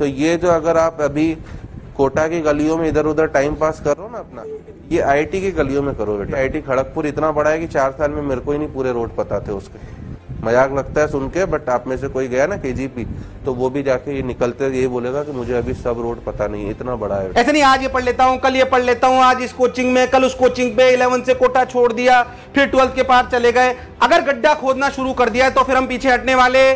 तो ये जो अगर आप अभी कोटा की गलियों में इधर उधर टाइम पास करो ना अपना, ये आईटी की गलियों में करो बेटा। आईटी खड़गपुर इतना बड़ा है कि चार साल में मेरे को ही नहीं पूरे रोड पता थे उसके। मज़ाक लगता है सुन के बट आप में से कोई गया ना केजीपी तो वो भी जाके ये निकलते, ये बोलेगा कि मुझे अभी सब रोड पता नहीं है, इतना बड़ा है। ऐसे नहीं, आज ये पढ़ लेता हूँ, कल ये पढ़ लेता हूँ, आज इस कोचिंग में, कल उस कोचिंग पे इलेवन से कोटा छोड़ दिया, फिर ट्वेल्थ के पार चले गए। अगर गड्ढा खोदना शुरू कर दिया तो फिर हम पीछे हटने वाले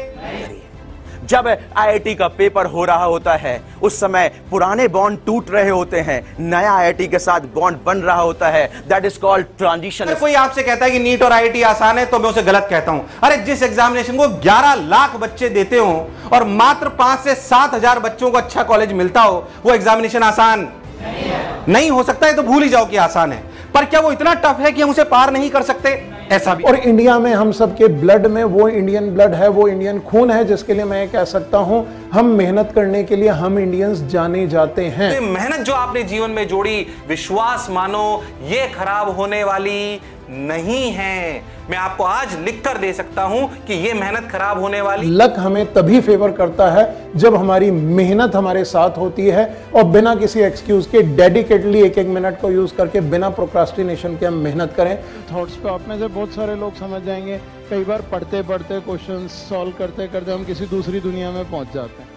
जब आईआईटी का पेपर हो रहा होता है उस समय पुराने बॉन्ड टूट रहे होते हैं नया आईआईटी के साथ बॉन्ड बन रहा होता है दैट इज़ कॉल्ड ट्रांजिशन कोई आपसे कहता है कि नीट और आईआईटी आसान है तो मैं उसे गलत कहता हूँ। अरे जिस एग्जामिनेशन को 11 लाख बच्चे देते हो और मात्र पाँच से सात हज़ार बच्चों को अच्छा कॉलेज मिलता हो वो एग्जामिनेशन आसान नहीं, नहीं हो सकता है तो भूल ही जाओ कि आसान है। पर क्या वो इतना टफ है कि हम उसे पार नहीं कर सकते? ऐसा भी। और इंडिया में हम सबके ब्लड में वो इंडियन ब्लड है वो इंडियन खून है जिसके लिए मैं कह सकता हूँ हम मेहनत करने के लिए हम इंडियंस जाने जाते हैं। तो मेहनत जो आपने जीवन में जोड़ी विश्वास मानो ये खराब होने वाली नहीं है। मैं आपको आज लिख कर दे सकता हूँ कि ये मेहनत खराब होने वाली लक हमें तभी फेवर करता है जब हमारी मेहनत हमारे साथ होती है और बिना किसी एक्सक्यूज के डेडिकेटली एक एक मिनट को यूज़ करके बिना प्रोक्रास्टिनेशन के हम मेहनत करें। थॉट्स पे आप में से बहुत सारे लोग समझ जाएँगे। कई बार पढ़ते पढ़ते क्वेश्चन सॉल्व करते करते हम किसी दूसरी दुनिया में पहुँच जाते हैं।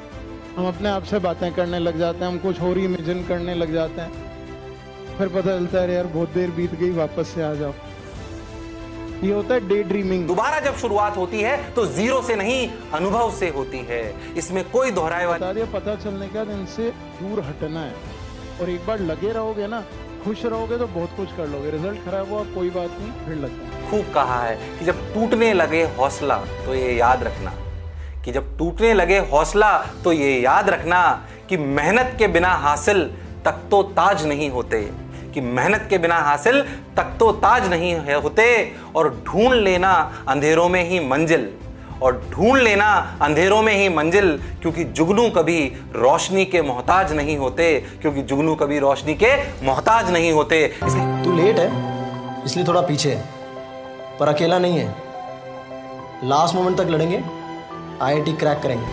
हम अपने आप से बातें करने लग जाते हैं हम कुछ और ही इमेजिन करने लग जाते हैं। फिर पता चलता है यार बहुत देर बीत गई वापस से आ जाओ। ये होता है डे ड्रीमिंग दोबारा जब शुरुआत होती है तो ज़ीरो से नहीं अनुभव से होती है। इसमें कोई दोहराए बता पता चलने के बाद इनसे दूर हटना है। और एक बार लगे रहोगे ना खुश रहोगे तो बहुत कुछ कर लोगे। रिज़ल्ट खराब हुआ कोई बात नहीं फिर लगता खूब कहा है कि जब टूटने लगे हौसला तो ये याद रखना। कि जब टूटने लगे हौसला तो ये याद रखना कि मेहनत के बिना हासिल तक तो ताज नहीं होते। कि मेहनत के बिना हासिल तक तो ताज नहीं होते, और ढूंढ लेना अंधेरों में ही मंजिल। और ढूंढ लेना अंधेरों में ही मंजिल, क्योंकि जुगनू कभी रोशनी के मोहताज नहीं होते, क्योंकि जुगनू कभी रोशनी के मोहताज नहीं होते। इसलिए तू लेट है, इसलिए थोड़ा पीछे है, पर अकेला नहीं है। लास्ट मोमेंट तक लड़ेंगे आईआईटी क्रैक करेंगे।